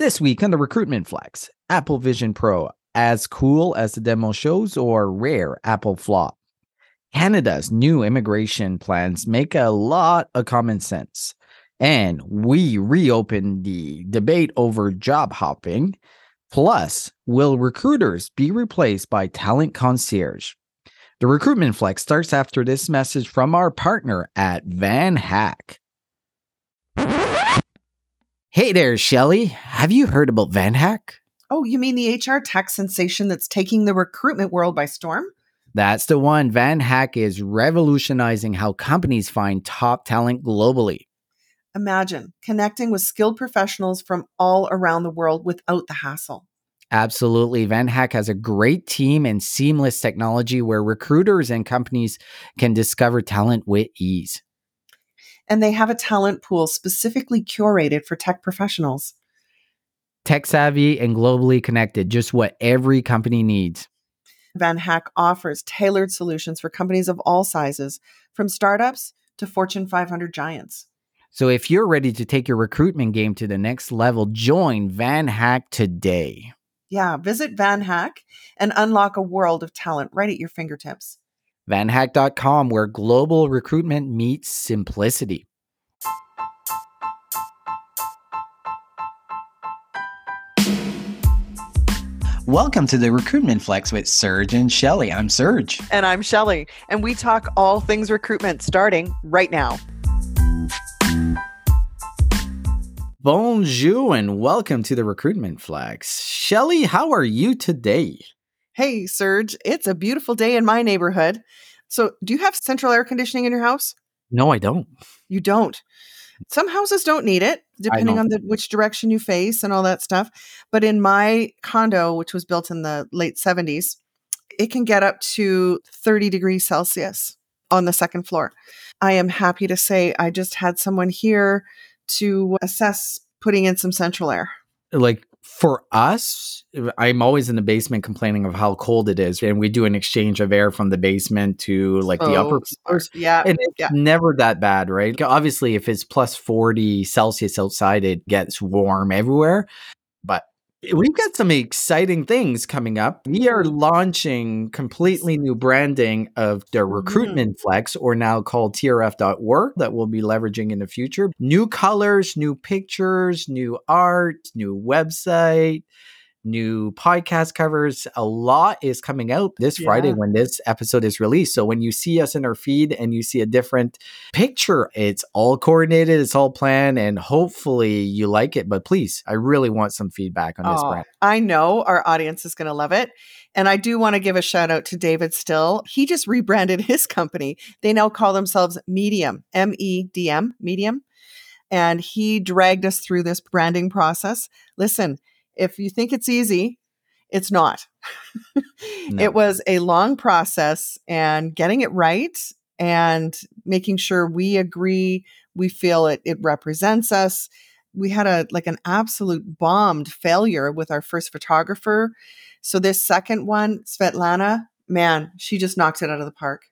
This week on the Recruitment Flex, Apple Vision Pro, as cool as the demo shows, or rare Apple flop? Canada's new immigration plans make a lot of common sense. And we reopen the debate over job hopping. Plus, will recruiters be replaced by talent concierge? The recruitment flex starts after this message from our partner at VanHack. Hey there, Shelley. Have you heard about VanHack? Oh, you mean the HR tech sensation that's taking the recruitment world by storm? That's the one. VanHack is revolutionizing how companies find top talent globally. Imagine connecting with skilled professionals from all around the world without the hassle. Absolutely. VanHack has a great team and seamless technology where recruiters and companies can discover talent with ease. And they have a talent pool specifically curated for tech professionals. Tech savvy and globally connected, just what every company needs. VanHack offers tailored solutions for companies of all sizes, from startups to Fortune 500 giants. So if you're ready to take your recruitment game to the next level, join VanHack today. Yeah, visit VanHack and unlock a world of talent right at your fingertips. VanHack.com, where global recruitment meets simplicity. Welcome to the Recruitment Flex with Serge and Shelley. I'm Serge. And I'm Shelley, and we talk all things recruitment starting right now. Bonjour and welcome to the Recruitment Flex. Shelley, how are you today? Hey, Serge, it's a beautiful day in my neighborhood. So, do you have central air conditioning in your house? No, I don't. You don't. Some houses don't need it, depending on the which direction you face and all that stuff. But in my condo, which was built in the late 70s, it can get up to 30 degrees Celsius on the second floor. I am happy to say I just had someone here to assess putting in some central air. Like for us, I'm always in the basement complaining of how cold it is, and we do an exchange of air from the basement to like the upper oh, floors. Yeah, and it's yeah. never that bad, right? Obviously, if it's plus 40 Celsius outside, it gets warm everywhere. But We've got some exciting things coming up. We are launching completely new branding of the Mm-hmm. Recruitment Flex, or now called TRF.work, that we'll be leveraging in the future. New colors, new pictures, new art, new website, new podcast covers. A lot is coming out this Friday when this episode is released. So when you see us in our feed and you see a different picture, it's all coordinated, it's all planned, and hopefully you like it. But please, I really want some feedback on this Oh, brand. I know our audience is going to love it. And I do want to give a shout out to David Still. He just rebranded his company. They now call themselves Medium, M E D M, Medium. And he dragged us through this branding process. Listen, if you think it's easy, it's not. No. It was a long process and getting it right and making sure we agree, we feel it it represents us. We had a like an absolute bombed failure with our first photographer. So this second one, Svetlana, man, she just knocked it out of the park.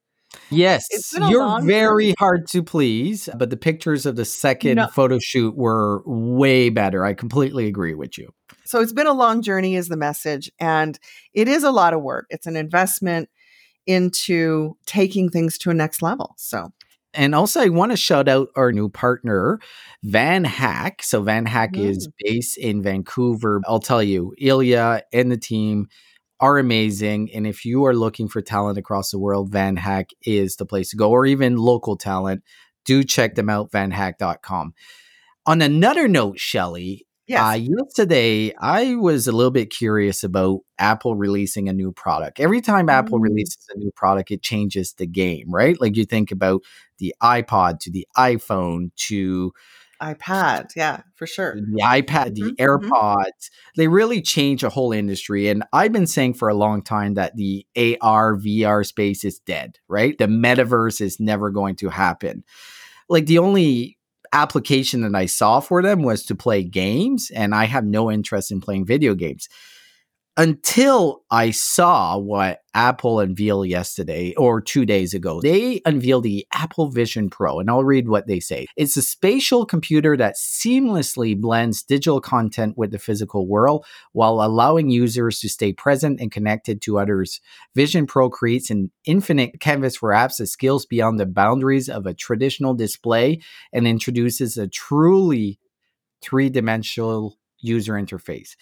Yes, It's been a you're very journey. hard to please, but the pictures of the second No. photo shoot were way better. I completely agree with you. So it's been a long journey, is the message. And it is a lot of work. It's an investment into taking things to a next level. So And also, I want to shout out our new partner, VanHack. So, VanHack is based in Vancouver. I'll tell you, Ilya and the team are amazing. And if you are looking for talent across the world, VanHack is the place to go, or even local talent. Do check them out, vanhack.com. On another note, Shelley, yes. uh, yesterday, I was a little bit curious about Apple releasing a new product. Every time Apple Mm. releases a new product, it changes the game, right? Like you think about the iPod to the iPhone to iPad. Yeah, for sure. the iPad, the Mhm, mhm. AirPods. They really change a whole industry. And I've been saying for a long time that the AR, VR space is dead, right? The metaverse is never going to happen. Like the only application that I saw for them was to play games, and I have no interest in playing video games. Until I saw what Apple unveiled yesterday or two days ago. They unveiled the Apple Vision Pro, and I'll read what they say. It's a spatial computer that seamlessly blends digital content with the physical world while allowing users to stay present and connected to others. Vision Pro creates an infinite canvas for apps that scales beyond the boundaries of a traditional display and introduces a truly three dimensional user interface.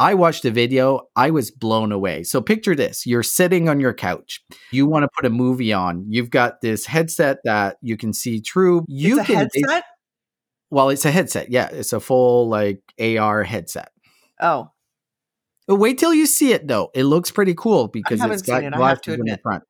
I watched the video, I was blown away. So picture this you're sitting on your couch, you want to put a movie on, you've got this headset that you can see through. You can. headset? Well, it's a headset. Yeah, it's a full like AR headset. Oh. But wait till you see it though. It looks pretty cool because it's got it, glasses in the front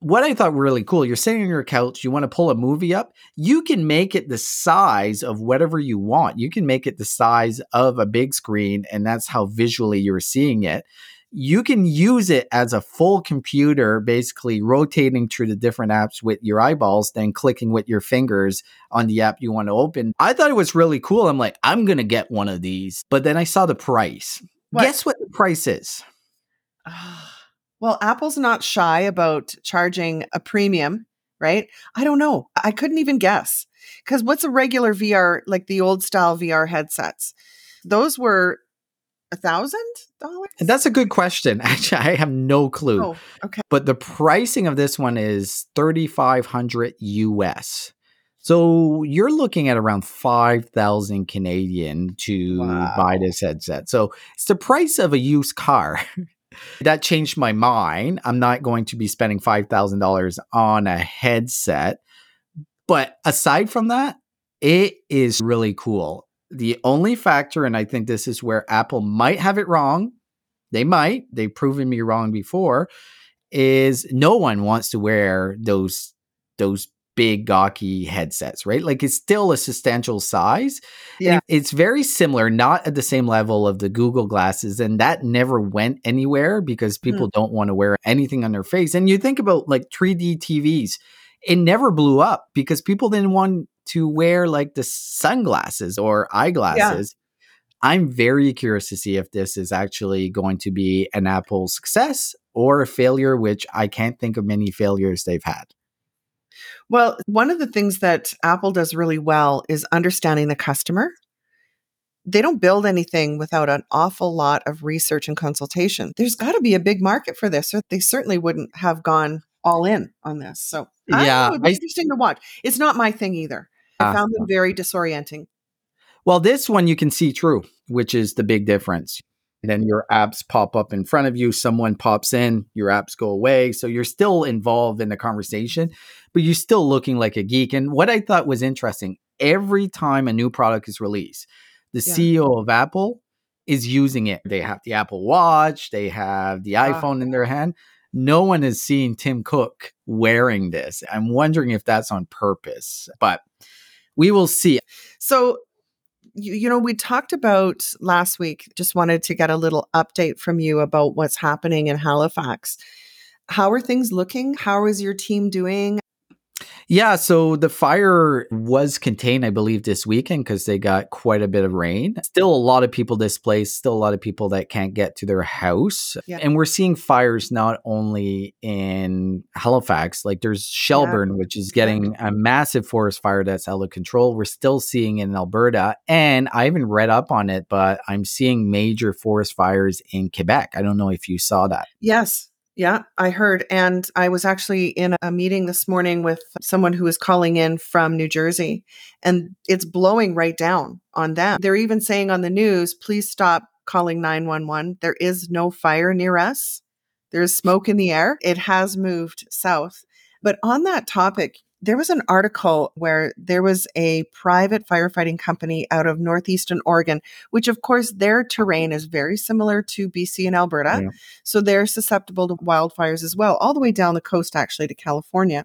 what I thought really cool, you're sitting on your couch, you want to pull a movie up, you can make it the size of whatever you want. You can make it the size of a big screen, and that's how visually you're seeing it. You can use it as a full computer, basically rotating through the different apps with your eyeballs, then clicking with your fingers on the app you want to open. I thought it was really cool. I'm like, I'm going to get one of these. But then I saw the price. What? Guess what the price is? Ah. Well, Apple's not shy about charging a premium, right? I don't know. I couldn't even guess. Because what's a regular VR, like the old style VR headsets? Those were a thousand dollars? That's a good question. Actually, I have no clue. Oh, okay. But the pricing of this one is 3500 US. So you're looking at around 5,000 Canadian to wow. buy this headset. So it's the price of a used car. That changed my mind. I'm not going to be spending $5,000 on a headset. But aside from that, it is really cool. The only factor, and I think this is where Apple might have it wrong, they might, they've proven me wrong before, is no one wants to wear those those big gawky headsets, right? Like it's still a substantial size. Yeah. It's very similar, not at the same level of the Google glasses. And that never went anywhere because hmm. people mm. don't want to wear anything on their face. And you think about like 3D TVs, it never blew up because people didn't want to wear like the sunglasses or eyeglasses. Yeah. I'm very curious to see if this is actually going to be an Apple success or a failure, which I can't think of many failures they've had. Well, one of the things that Apple does really well is understanding the customer. They don't build anything without an awful lot of research and consultation. There's got to be a big market for this, or they certainly wouldn't have gone all in on this. So, yeah, know, it's interesting to watch. It's not my thing either. I ah. found them very disorienting. Well, this one you can see through, which is the big difference then your apps pop up in front of you someone pops in your apps go away. So you're still involved in the conversation but you're still looking like a geek. And what i thought was interesting every time a new product is released the yeah. ceo of apple is using it. They have the apple watch they have the ah. iphone in their hand. No one has seen tim cook wearing this. I'm wondering if that's on purpose but we will see. So you, you know, we talked about last week, just wanted to get a little update from you about what's happening in Halifax. How are things looking? How is your team doing? Yeah, so the fire was contained, I believe, this weekend because they got quite a bit of rain. Still a lot of people displaced, still a lot of people that can't get to their house. And we're seeing fires not only in Halifax, like there's Shelburne, which is getting a massive forest fire that's out of control. We're still seeing in Alberta. And I haven't read up on it, but I'm seeing major forest fires in Quebec. I don't know if you saw that. Yes. Yeah, I heard. And I was actually in a meeting this morning with someone who was calling in from New Jersey, and it's blowing right down on them. They're even saying on the news, please stop calling 911. There is no fire near us. There's smoke in the air. It has moved south. But on that topic, there was an article where there was a private firefighting company out of northeastern Oregon, which of course their terrain is very similar to BC and Alberta. Yeah. So they're susceptible to wildfires as well, all the way down the coast actually to California.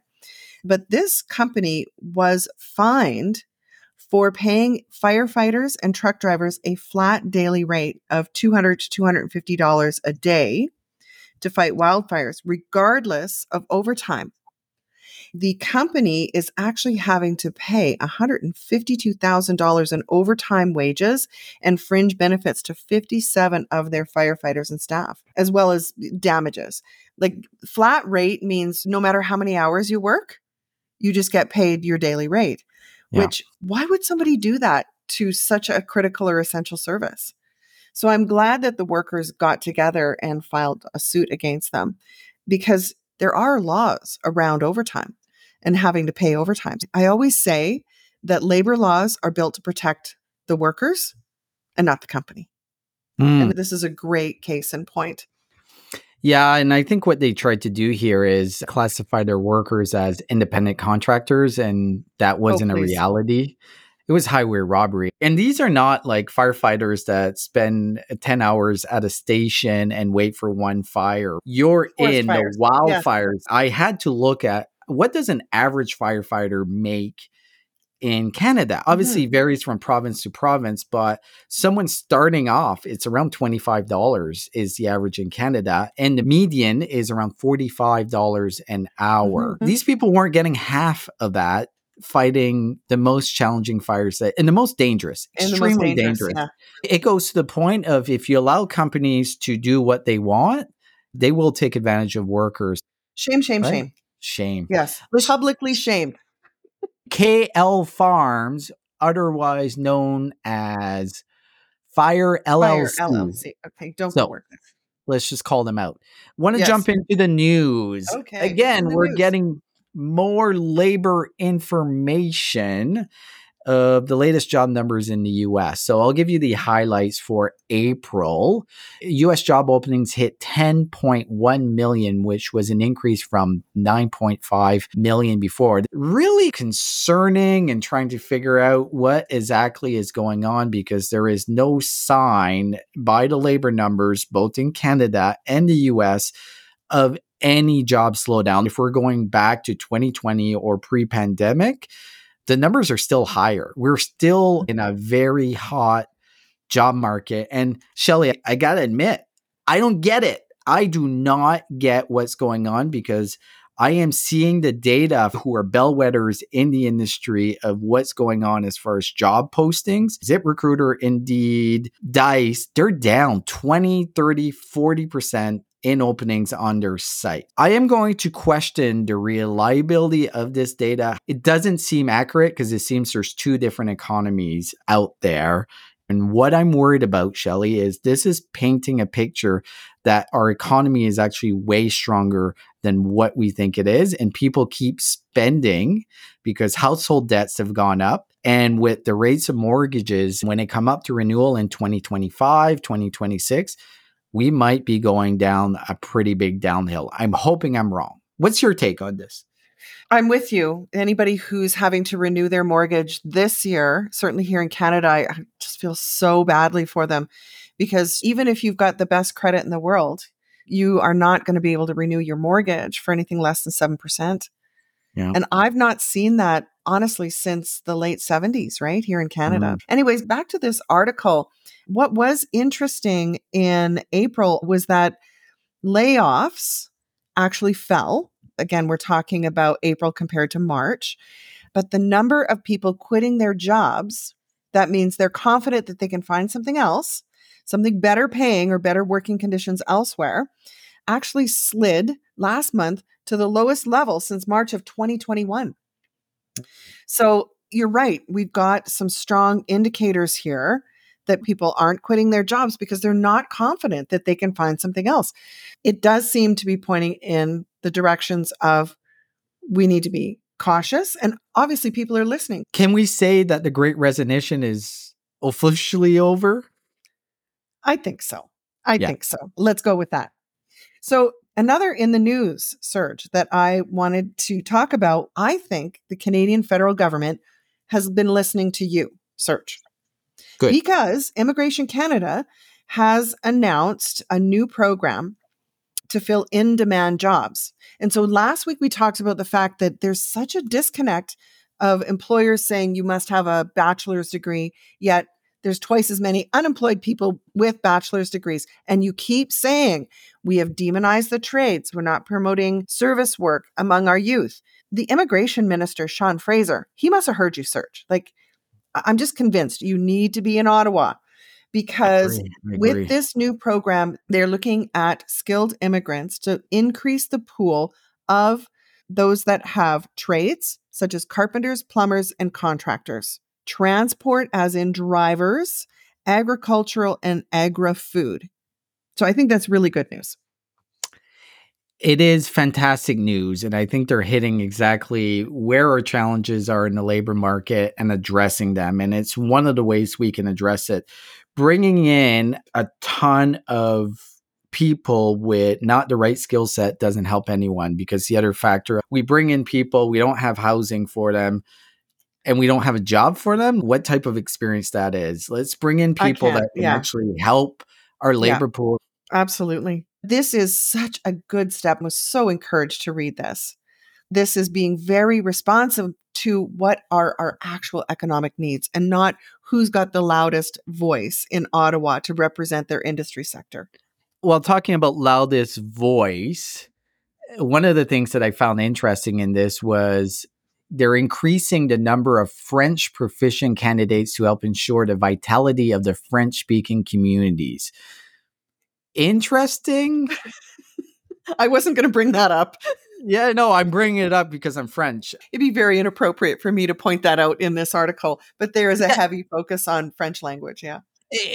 But this company was fined for paying firefighters and truck drivers a flat daily rate of 200 to $250 a day to fight wildfires, regardless of overtime. The company is actually having to pay $152,000 in overtime wages and fringe benefits to 57 of their firefighters and staff, as well as damages. Like flat rate means no matter how many hours you work, you just get paid your daily rate. Yeah. Which, why would somebody do that to such a critical or essential service? So I'm glad that the workers got together and filed a suit against them because there are laws around overtime and having to pay overtime. I always say that labor laws are built to protect the workers and not the company. Mm. And this is a great case in point. Yeah, and I think what they tried to do here is classify their workers as independent contractors, and that oh, wasn't oh, a reality. It was highway robbery. And these are not like firefighters that spend 10 hours at a station and wait for one fire. You're in fires. the wildfires. I had to look at what does an average firefighter make in Canada. Obviously, mm-hmm. varies from province to province, but someone starting off, it's around $25 is the average in Canada. And the median is around $45 an hour. Mm-hmm. These people weren't getting half of that fighting the most challenging fires that and the most dangerous, and extremely most dangerous. dangerous. Yeah. It goes to the point of if you allow companies to do what they want, they will take advantage of workers. Shame, shame, right? shame. Shame. Yes. Publicly shamed. KL Farms, otherwise known as Fire LLC. Fire LLC. Okay, don't so, work. Let's just call them out. Want to yes. jump into the news. Okay. Again, we're news. getting more labor information of the latest job numbers in the US. So I'll give you the highlights for April. US job openings hit 10.1 million, which was an increase from 9.5 million before. Really concerning and trying to figure out what exactly is going on because there is no sign by the labor numbers, both in Canada and the US, of any job slowdown. If we're going back to 2020 or pre pandemic, the numbers are still higher. We're still mm-hmm. in a very hot job market. And Shelley, I got to admit, I don't get it. I do not get what's going on because I am seeing the data who are bellwethers in the industry of what's going on as far as job postings. ZipRecruiter, Indeed, Dice, they're down 20, 30, 40% in openings on their site. I am going to question the reliability of this data. It doesn't seem accurate because it seems there's two different economies out there. And what I'm worried about, Shelley, is this is painting a picture that our economy is actually way stronger than what we think it is. And people keep spending because household debts have gone up. And with the rates of mortgages, when they come up to renewal in 2025, 2026, we might be going down a pretty big downhill. I'm hoping I'm wrong. What's your take on this? I'm with you. Anybody who's having to renew their mortgage this year, certainly here in Canada, I just feel so badly for them because even if you've got the best credit in the world, you are not going to be able to renew your mortgage for anything less than 7%. Yeah. And I've not seen that honestly since the late 70s, right here in Canada. Mm. Anyways, back to this article. What was interesting in April was that layoffs actually fell. Again, we're talking about April compared to March, but the number of people quitting their jobs, that means they're confident that they can find something else, something better paying or better working conditions elsewhere, actually slid last month to the lowest level since March of 2021. So you're right. We've got some strong indicators here that people aren't quitting their jobs because they're not confident that they can find something else. It does seem to be pointing in the directions of we need to be cautious and obviously people are listening. Can we say that the great resignation is officially over? I think so. I yeah. think so. Let's go with that. So Another in the news, Serge, that I wanted to talk about, I think the Canadian federal government has been listening to you, Serge. Good. Because Immigration Canada has announced a new program to fill in demand jobs. And so last week we talked about the fact that there's such a disconnect of employers saying you must have a bachelor's degree, yet there's twice as many unemployed people with bachelor's degrees. And you keep saying we have demonized the trades. We're not promoting service work among our youth. the immigration minister, Sean Fraser, he must have heard you Serge. Like, I'm just convinced you need to be in Ottawa because I agree. I agree. with this new program, they're looking at skilled immigrants to increase the pool of those that have trades such as carpenters, plumbers, and contractors, transport, as in drivers, agricultural, and agri food. So I think that's really good news. It is fantastic news. And I think they're hitting exactly where our challenges are in the labor market and addressing them. And it's one of the ways we can address it. Bringing in a ton of people with not the right skill set doesn't help anyone because the other factor we bring in people, we don't have housing for them and we don't have a job for them, what type of experience that is. Let's bring in people that can yeah. actually help our labor yeah, pool. Absolutely. This is such a good step. I was so encouraged to read this. This is being very responsive to what are our actual economic needs and not who's got the loudest voice in Ottawa to represent their industry sector. Well, talking about loudest voice, one of the things that I found interesting in this was they're increasing the number of French proficient candidates to help ensure the vitality of the French speaking communities. Interesting. I wasn't going to bring that up. Yeah, no, I'm bringing it up because I'm French. It'd be very inappropriate for me to point that out in this article, but there is a heavy focus on French language. Yeah.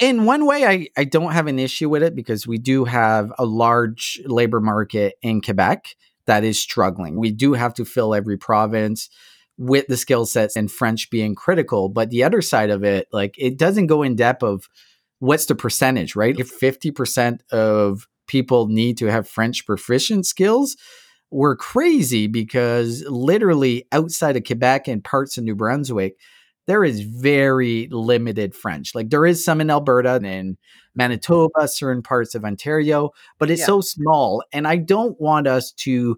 In one way, I, I don't have an issue with it because we do have a large labor market in Quebec that is struggling. We do have to fill every province with the skill sets and French being critical. But the other side of it, like it doesn't go in depth of what's the percentage, right? If 50% of people need to have French proficient skills, we're crazy because literally outside of Quebec and parts of New Brunswick, there is very limited French. Like there is some in Alberta and in Manitoba, certain parts of Ontario, but it's yeah. so small. And I don't want us to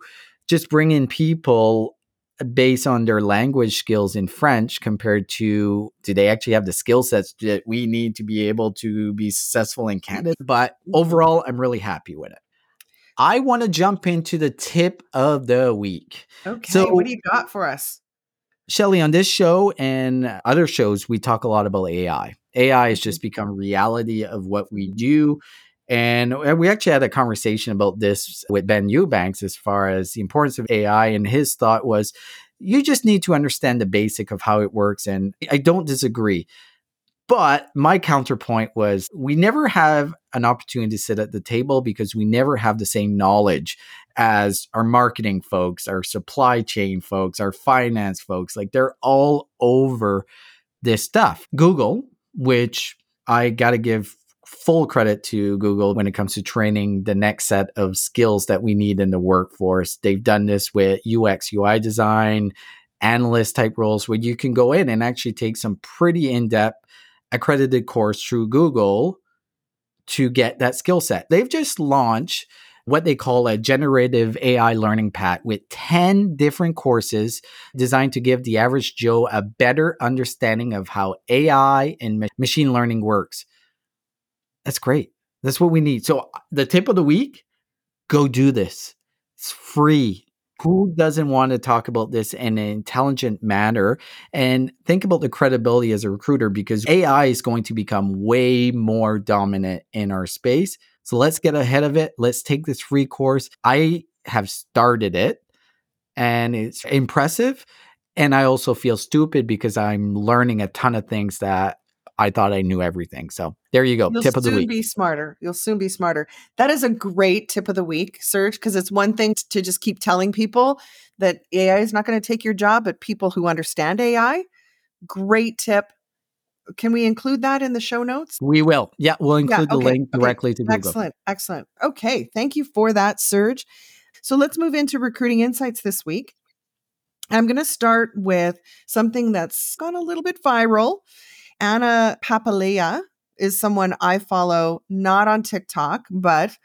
just bring in people uh, based on their language skills in French compared to do they actually have the skill sets that we need to be able to be successful in Canada? But overall, I'm really happy with it. I want to jump into the tip of the week. Okay. So, what do you got for us? Shelley, on this show and other shows, we talk a lot about AI. AI has just mm-hmm. become reality of what we do. And we actually had a conversation about this with Ben Eubanks as far as the importance of AI. And his thought was you just need to understand the basic of how it works. And I don't disagree. But my counterpoint was we never have an opportunity to sit at the table because we never have the same knowledge as our marketing folks, our supply chain folks, our finance folks. Like they're all over this stuff. Google, which I got to give full credit to Google when it comes to training the next set of skills that we need in the workforce. They've done this with UX, UI design, analyst type roles where you can go in and actually take some pretty in depth accredited course through Google to get that skill set. They've just launched what they call a generative AI learning path with 10 different courses designed to give the average Joe a better understanding of how AI and ma- machine learning works. That's great. That's what we need. So, uh, the tip of the week go do this. It's free. Who doesn't want to talk about this in an intelligent manner and think about the credibility as a recruiter because AI is going to become way more dominant in our space. So let's get ahead of it. Let's take this free course. I have started it and it's impressive. And I also feel stupid because I'm learning a ton of things that I thought I knew everything. So there you go. You'll tip of the week. Be smarter. You'll soon be smarter. That is a great tip of the week, Serge, because it's one thing to just keep telling people that AI is not going to take your job, but people who understand AI, great tip. Can we include that in the show notes? We will. Yeah, we'll include yeah, okay, the link directly okay. to Google. Excellent. Excellent. Okay. Thank you for that, Serge. So let's move into recruiting insights this week. I'm going to start with something that's gone a little bit viral. Anna Papalia is someone I follow not on TikTok, but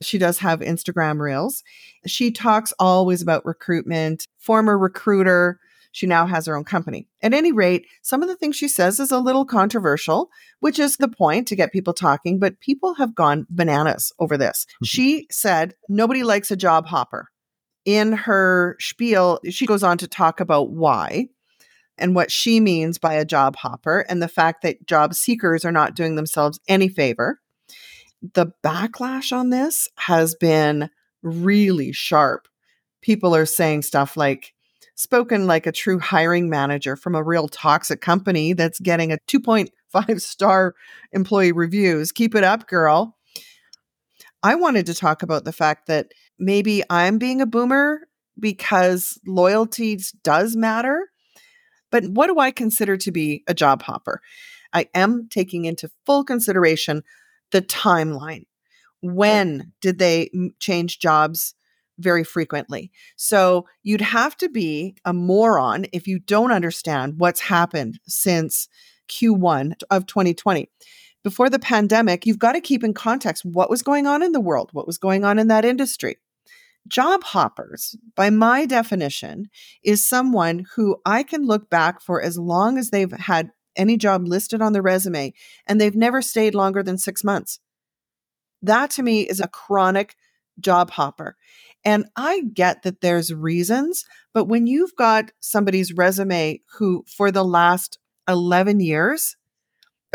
she does have Instagram reels. She talks always about recruitment, former recruiter. She now has her own company. At any rate, some of the things she says is a little controversial, which is the point to get people talking, but people have gone bananas over this. Mm-hmm. She said, Nobody likes a job hopper. in her spiel, she goes on to talk about why and what she means by a job hopper and the fact that job seekers are not doing themselves any favor. The backlash on this has been really sharp. People are saying stuff like, spoken like a true hiring manager from a real toxic company that's getting a 2.5 star employee reviews. Keep it up, girl. I wanted to talk about the fact that maybe I'm being a boomer because loyalty does matter. But what do I consider to be a job hopper? I am taking into full consideration the timeline. When did they change jobs very frequently? So you'd have to be a moron if you don't understand what's happened since Q1 of 2020 before the pandemic, you've got to keep in context what was going on in the world, what was going on in that industry. Job hoppers, by my definition, is someone who I can look back for as long as they've had any job listed on their resume and they've never stayed longer than six months. That to me is a chronic job hopper. And I get that there's reasons, but when you've got somebody's resume who, for the last 11 years,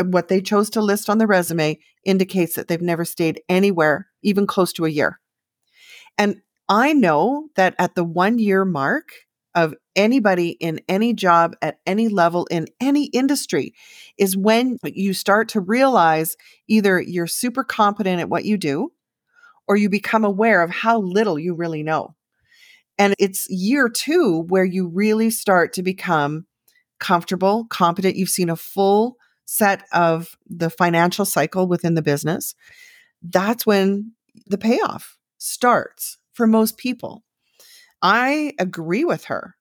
what they chose to list on the resume indicates that they've never stayed anywhere even close to a year. And I know that at the one year mark of anybody in any job at any level in any industry is when you start to realize either you're super competent at what you do or you become aware of how little you really know. And it's year two where you really start to become comfortable, competent. You've seen a full set of the financial cycle within the business, that's when the payoff starts for most people. I agree with her.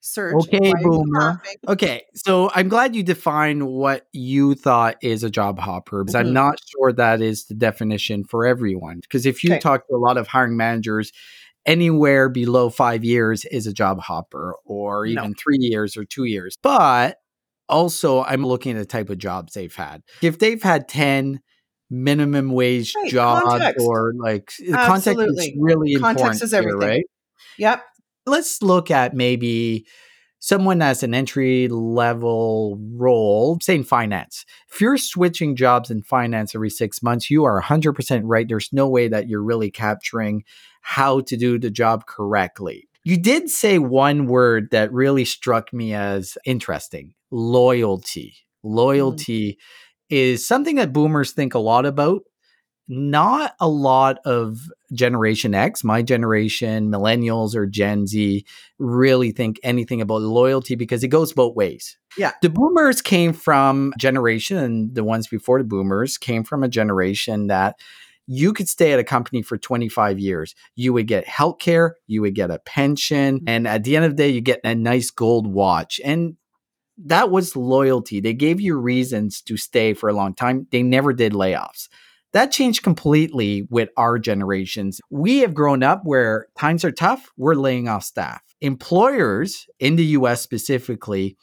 Serge, okay, boomer. Okay, so I'm glad you defined what you thought is a job hopper because mm-hmm. I'm not sure that is the definition for everyone. Because if you okay. talk to a lot of hiring managers, anywhere below five years is a job hopper, or even no. three years or two years. But also I'm looking at the type of jobs they've had. If they've had 10 minimum wage right, jobs context. or like Absolutely. context is really context important is everything. Here, right? Yep. Let's look at maybe someone that's an entry level role, say in finance. If you're switching jobs in finance every six months, you are 100% right. There's no way that you're really capturing how to do the job correctly. You did say one word that really struck me as interesting loyalty. Mm. Loyalty mm. Is something that boomers think a lot about. Not a lot of Generation X, my generation, millennials or Gen Z, really think anything about loyalty because it goes both ways. Yeah. The boomers came from generation, and the ones before the boomers came from a generation that you could stay at a company for 25 years. You would get health care, you would get a pension, mm. and at the end of the day, you get a nice gold watch. And that was loyalty. They gave you reasons to stay for a long time. They never did layoffs. That changed completely with our generations. We have grown up where times are tough, we're laying off staff. Employers in the US specifically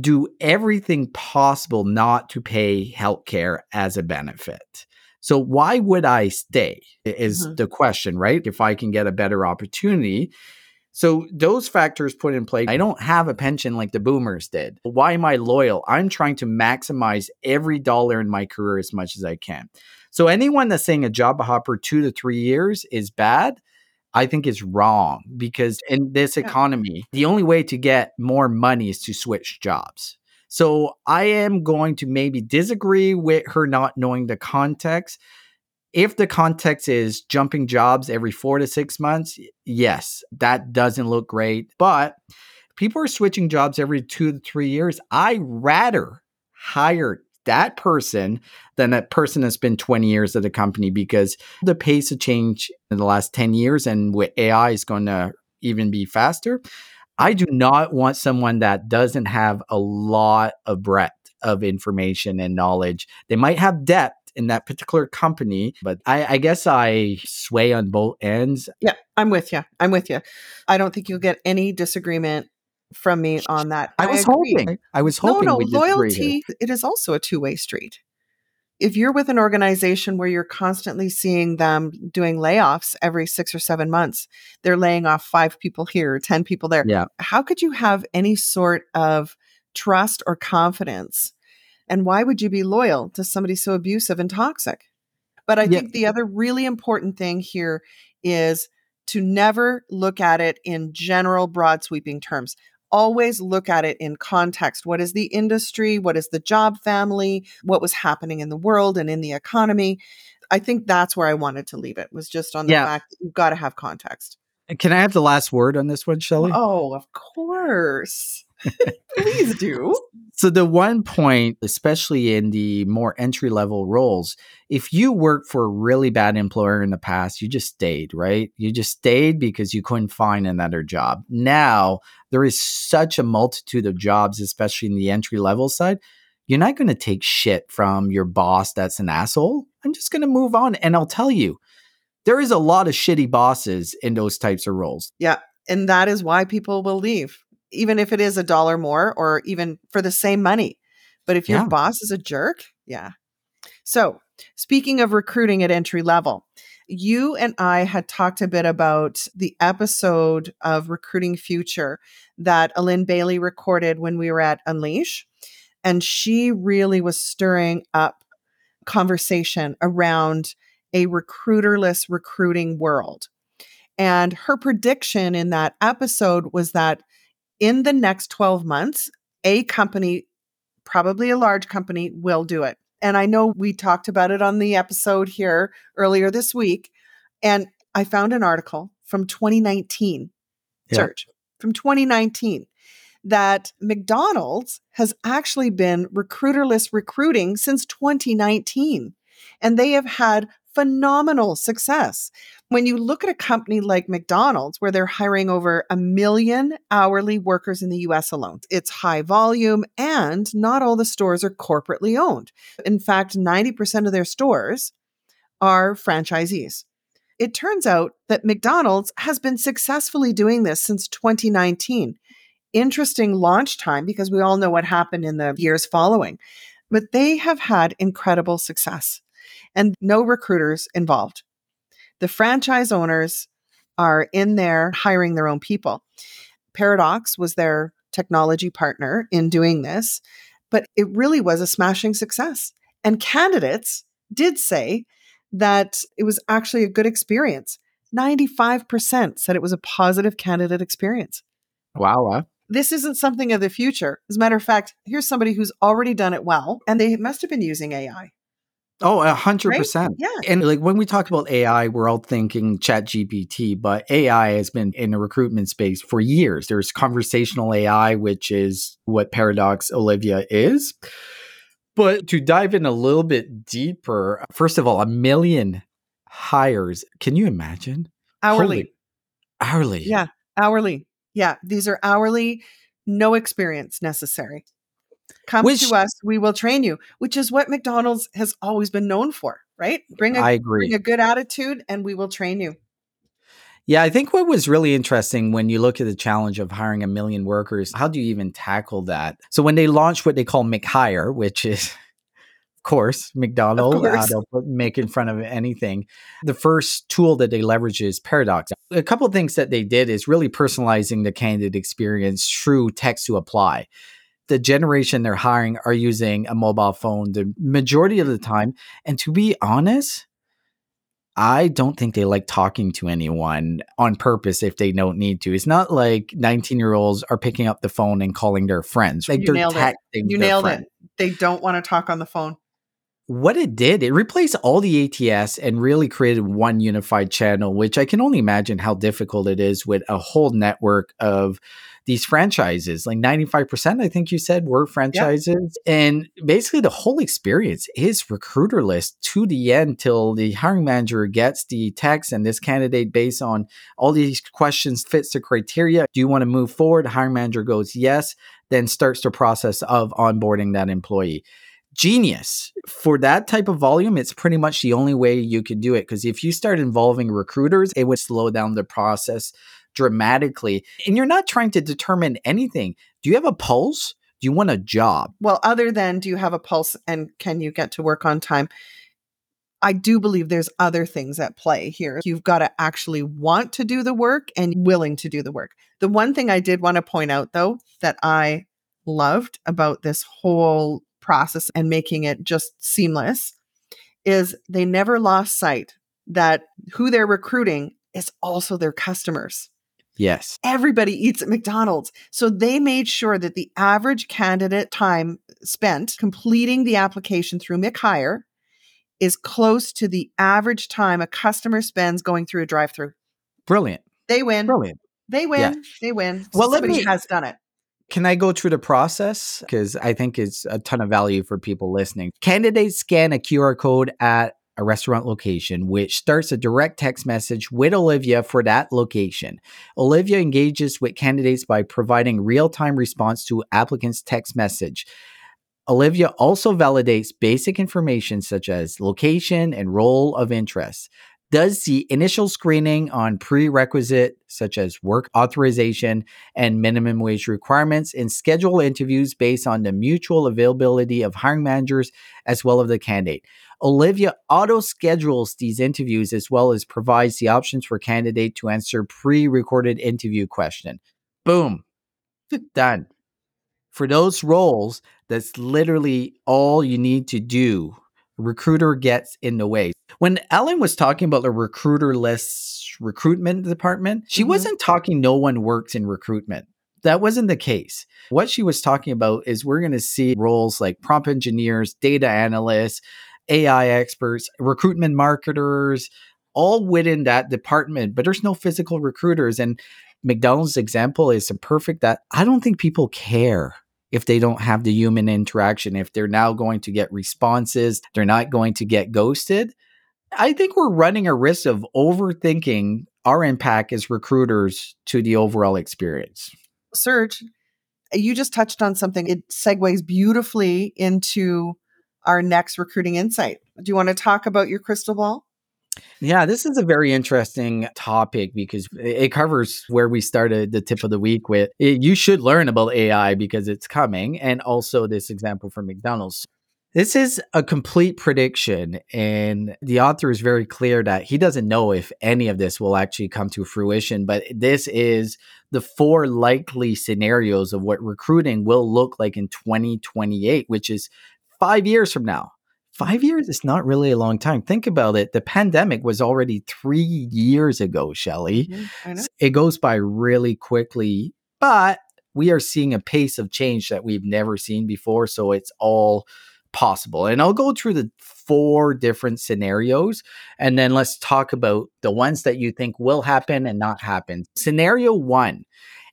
do everything possible not to pay healthcare as a benefit. So why would I stay is mm-hmm. the question, right? If I can get a better opportunity, so those factors put in play. I don't have a pension like the boomers did. Why am I loyal? I'm trying to maximize every dollar in my career as much as I can. So anyone that's saying a job hopper two to three years is bad, I think is wrong because in this economy, the only way to get more money is to switch jobs. So I am going to maybe disagree with her not knowing the context if the context is jumping jobs every four to six months, yes, that doesn't look great. But people are switching jobs every two to three years. I rather hire that person than that person that's been 20 years at the company because the pace of change in the last 10 years and with AI is going to even be faster. I do not want someone that doesn't have a lot of breadth of information and knowledge. They might have depth in that particular company. But I, I guess I sway on both ends. Yeah, I'm with you. I'm with you. I don't think you'll get any disagreement from me on that. I, I was agree. hoping. I was hoping. No, no. Loyalty. It is also a two way street. if you're with an organization where you're constantly seeing them doing layoffs every six or seven months, they're laying off five people here, 10 people there. Yeah. How could you have any sort of trust or confidence? And why would you be loyal to somebody so abusive and toxic? But I yeah. think the other really important thing here is to never look at it in general, broad, sweeping terms always look at it in context. What is the industry? What is the job family? What was happening in the world and in the economy? I think that's where I wanted to leave it was just on the yeah. fact that you've got to have context. Can I have the last word on this one, Shelley? Oh, of course. Please do. So, the one point, especially in the more entry level roles, if you worked for a really bad employer in the past, you just stayed, right? You just stayed because you couldn't find another job. Now, there is such a multitude of jobs, especially in the entry level side. You're not going to take shit from your boss that's an asshole. I'm just going to move on. And I'll tell you, there is a lot of shitty bosses in those types of roles. Yeah. And that is why people will leave even if it is a dollar more or even for the same money. But if your yeah. boss is a jerk, yeah. So, speaking of recruiting at entry level, you and I had talked a bit about the episode of Recruiting Future that Alin Bailey recorded when we were at Unleash. And she really was stirring up conversation around a recruiterless recruiting world. And her prediction in that episode was that in the next 12 months, a company, probably a large company, will do it. And I know we talked about it on the episode here earlier this week. And I found an article from 2019, yeah. Serge, from 2019, that McDonald's has actually been recruiterless recruiting since 2019. And they have had phenomenal success. When you look at a company like McDonald's, where they're hiring over a million hourly workers in the US alone, it's high volume and not all the stores are corporately owned. In fact, 90% of their stores are franchisees. It turns out that McDonald's has been successfully doing this since 2019. Interesting launch time because we all know what happened in the years following, but they have had incredible success and no recruiters involved. The franchise owners are in there hiring their own people. Paradox was their technology partner in doing this, but it really was a smashing success. And candidates did say that it was actually a good experience. 95% said it was a positive candidate experience. Wow. This isn't something of the future. As a matter of fact, here's somebody who's already done it well, and they must have been using AI. Oh, a hundred percent. Yeah. And like when we talk about AI, we're all thinking ChatGPT, but AI has been in the recruitment space for years. There's conversational AI, which is what Paradox Olivia is. But to dive in a little bit deeper, first of all, a million hires. Can you imagine? Hourly. Holy, hourly. Yeah. Hourly. Yeah. These are hourly, no experience necessary. Come which, to us, we will train you, which is what McDonald's has always been known for, right? Bring a, I agree. Bring a good attitude and we will train you. Yeah, I think what was really interesting when you look at the challenge of hiring a million workers, how do you even tackle that? So when they launched what they call McHire, which is of course, McDonald, of course. Uh, they'll put make in front of anything. The first tool that they leverage is Paradox. A couple of things that they did is really personalizing the candidate experience through text to apply the generation they're hiring are using a mobile phone the majority of the time. And to be honest, I don't think they like talking to anyone on purpose if they don't need to. It's not like 19 year olds are picking up the phone and calling their friends. Like you they're nailed texting it. You nailed friend. it. They don't want to talk on the phone. What it did, it replaced all the ATS and really created one unified channel, which I can only imagine how difficult it is with a whole network of these franchises. Like 95%, I think you said, were franchises. Yep. And basically, the whole experience is recruiterless to the end till the hiring manager gets the text and this candidate based on all these questions fits the criteria. Do you want to move forward? The hiring manager goes, yes, then starts the process of onboarding that employee genius for that type of volume it's pretty much the only way you could do it because if you start involving recruiters it would slow down the process dramatically. And you're not trying to determine anything. Do you have a pulse? Do you want a job? Well, other than do you have a pulse and can you get to work on time? I do believe there's other things at play here. You've got to actually want to do the work and willing to do the work. The one thing I did want to point out, though, that I loved about this whole process and making it just seamless is they never lost sight that who they're recruiting is also their customers. Yes. Everybody eats at McDonald's. So they made sure that the average candidate time spent completing the application through McHire is close to the average time a customer spends going through a drive through. Brilliant. They win. Brilliant. They win. Yeah. They win. Well, Somebody let me, has done it. Can I go through the process? Because I think it's a ton of value for people listening. Candidates scan a QR code at a restaurant location, which starts a direct text message with Olivia for that location. Olivia engages with candidates by providing real time response to applicants' text message. Olivia also validates basic information such as location and role of interest does the initial screening on prerequisite such as work authorization and minimum wage requirements and schedule interviews based on the mutual availability of hiring managers as well as the candidate. Olivia auto schedules these interviews as well as provides the options for candidate to answer pre-recorded interview question. Boom. Done. For those roles, that's literally all you need to do recruiter gets in the way. When Ellen was talking about the recruiterless recruitment department, she mm-hmm. wasn't talking no one works in recruitment. That wasn't the case. What she was talking about is we're going to see roles like prompt engineers, data analysts, AI experts, recruitment marketers, all within that department, but there's no physical recruiters. And McDonald's example is a perfect that I don't think people care if they don't have the human interaction, if they're now going to get responses, they're not going to get ghosted. I think we're running a risk of overthinking our impact as recruiters to the overall experience. Serge, you just touched on something. It segues beautifully into our next recruiting insight. Do you want to talk about your crystal ball? Yeah, this is a very interesting topic because it covers where we started the tip of the week with. It, you should learn about AI because it's coming, and also this example from McDonald's. This is a complete prediction, and the author is very clear that he doesn't know if any of this will actually come to fruition. But this is the four likely scenarios of what recruiting will look like in 2028, which is five years from now five years is not really a long time. Think about it. The pandemic was already three years ago, Shelley. Mm-hmm, it goes by really quickly, but we are seeing a pace of change that we've never seen before. So it's all possible. And I'll go through the four different scenarios and then let's talk about the ones that you think will happen and not happen. Scenario one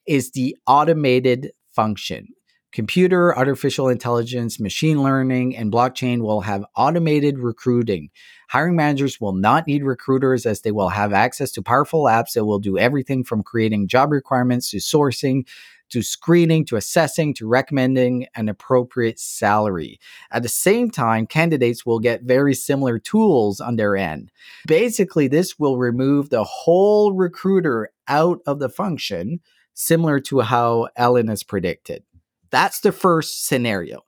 is the automated function. Computer, artificial intelligence, machine learning, and blockchain will have automated recruiting. Hiring managers will not need recruiters as they will have access to powerful apps that will do everything from creating job requirements to sourcing to screening to assessing to recommending an appropriate salary. At the same time, candidates will get very similar tools on their end. Basically, this will remove the whole recruiter out of the function, similar to how Ellen has predicted. That's the first scenario.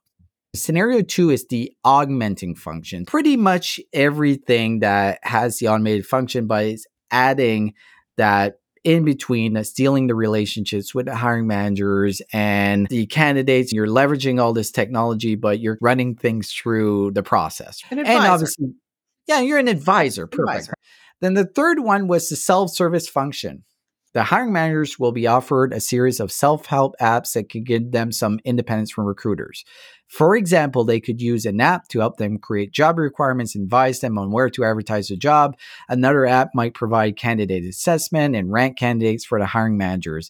Scenario two is the augmenting function. Pretty much everything that has the automated function, but it's adding that in between that's dealing the relationships with the hiring managers and the candidates. You're leveraging all this technology, but you're running things through the process. An and obviously, yeah, you're an advisor. Perfect. Advisor. Then the third one was the self service function. The hiring managers will be offered a series of self help apps that can give them some independence from recruiters. For example, they could use an app to help them create job requirements advise them on where to advertise a job. Another app might provide candidate assessment and rank candidates for the hiring managers.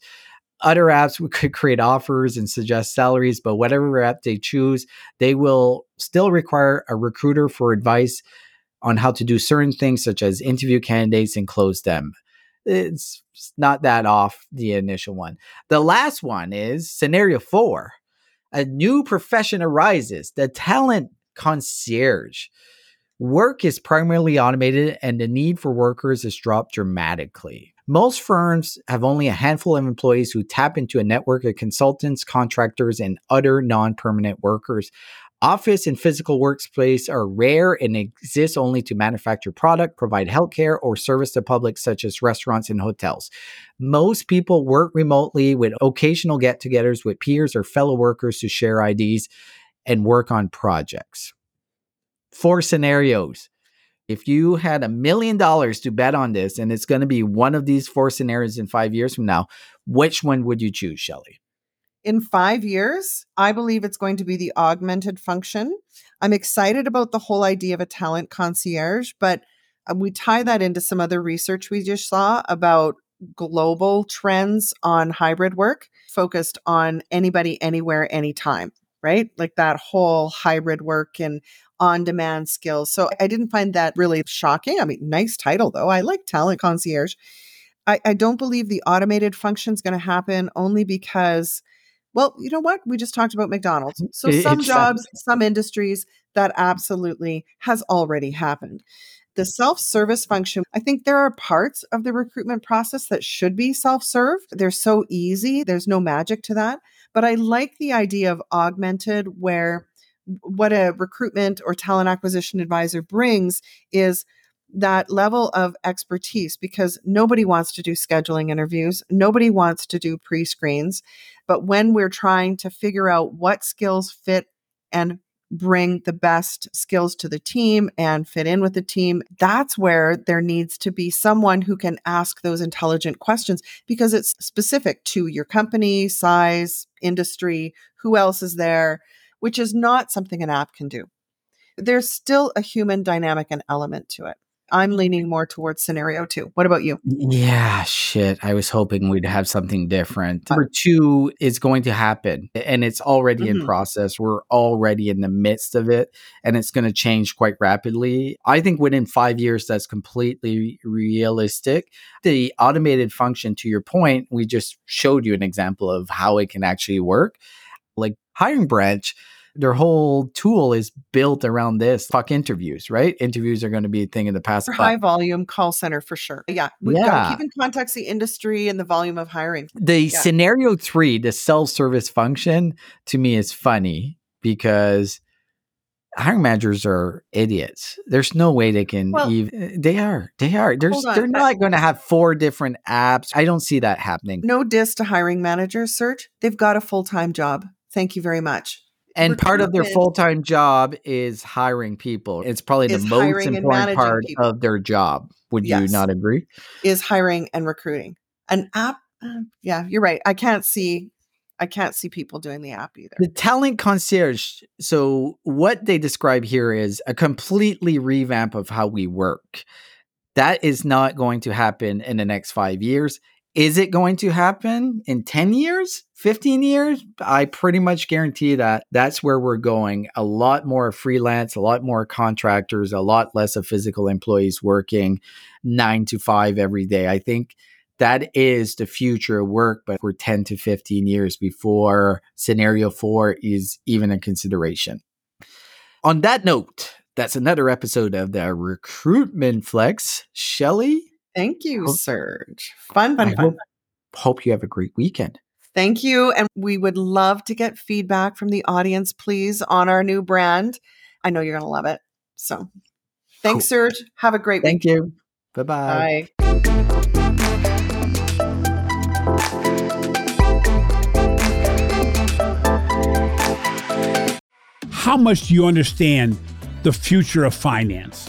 Other apps could create offers and suggest salaries, but whatever app they choose, they will still require a recruiter for advice on how to do certain things, such as interview candidates and close them it's not that off the initial one. The last one is scenario four. A new profession arises, the talent concierge. Work is primarily automated and the need for workers has dropped dramatically. Most firms have only a handful of employees who tap into a network of consultants, contractors, and other non permanent workers. Office and physical workspace are rare and exist only to manufacture product, provide healthcare, or service the public, such as restaurants and hotels. Most people work remotely with occasional get togethers with peers or fellow workers to share ideas and work on projects. Four scenarios. If you had a million dollars to bet on this, and it's going to be one of these four scenarios in five years from now, which one would you choose, Shelley? In five years, I believe it's going to be the augmented function. I'm excited about the whole idea of a talent concierge, but uh, we tie that into some other research we just saw about global trends on hybrid work focused on anybody, anywhere, anytime, right? Like that whole hybrid work and on demand skills. So I didn't find that really shocking. I mean, nice title though. I like talent concierge. I, I don't believe the automated function is going to happen only because well, you know what? We just talked about McDonald's. Mm, so some jobs, some industries, that absolutely has already happened. The self service function, I think there are parts of the recruitment process that should be self serve. They're so easy, there's no magic to that. But I like the idea of augmented, where what a recruitment or talent acquisition advisor brings is that level of expertise because nobody wants to do scheduling interviews. Nobody wants to do pre screens. But when we're trying to figure out what skills fit and bring the best skills to the team and fit in with the team, that's where there needs to be someone who can ask those intelligent questions because it's specific to your company, size, industry, who else is there, which is not something an app can do. There's still a human dynamic and element to it. I'm leaning more towards scenario two. What about you? Yeah, shit. I was hoping we'd have something different. Number two is going to happen and it's already mm-hmm. in process. We're already in the midst of it and it's going to change quite rapidly. I think within five years, that's completely realistic. The automated function, to your point, we just showed you an example of how it can actually work. Like Hiring Branch their whole tool is built around this fuck interviews, right? Interviews are going to be a thing in the past. For high volume call center for sure. Yeah. We've yeah. got to keep in context the industry and the volume of hiring. The yeah. scenario three, the self service function, to me is funny because hiring managers are idiots. There's no way they can well, even eh, they are. They are. There's they're not going to have four different apps. I don't see that happening. No diss to hiring managers, Serge. They've got a full-time job. Thank you very much and part of their full-time job is hiring people. It's probably the most important part people. of their job. Would yes. you not agree? Is hiring and recruiting. An app uh, yeah you're right. I can't see i can't see people doing the app either. The talent concierge so what they describe here is a completely revamp of how we work. That is not going to happen in the next five years is it going to happen in 10 years, 15 years? I pretty much guarantee that that's where we're going. A lot more freelance, a lot more contractors, a lot less of physical employees working nine to five every day. I think that is the future of work, but we're 10 to 15 years before scenario four is even a consideration. On that note, that's another episode of the Recruitment Flex. Shelley, Thank you, hope, Serge. Fun, fun, I fun. Hope, hope you have a great weekend. Thank you. And we would love to get feedback from the audience, please, on our new brand. I know you're going to love it. So thanks, cool. Serge. Have a great weekend. Thank week. you. Bye-bye. Bye. How much do you understand the future of finance?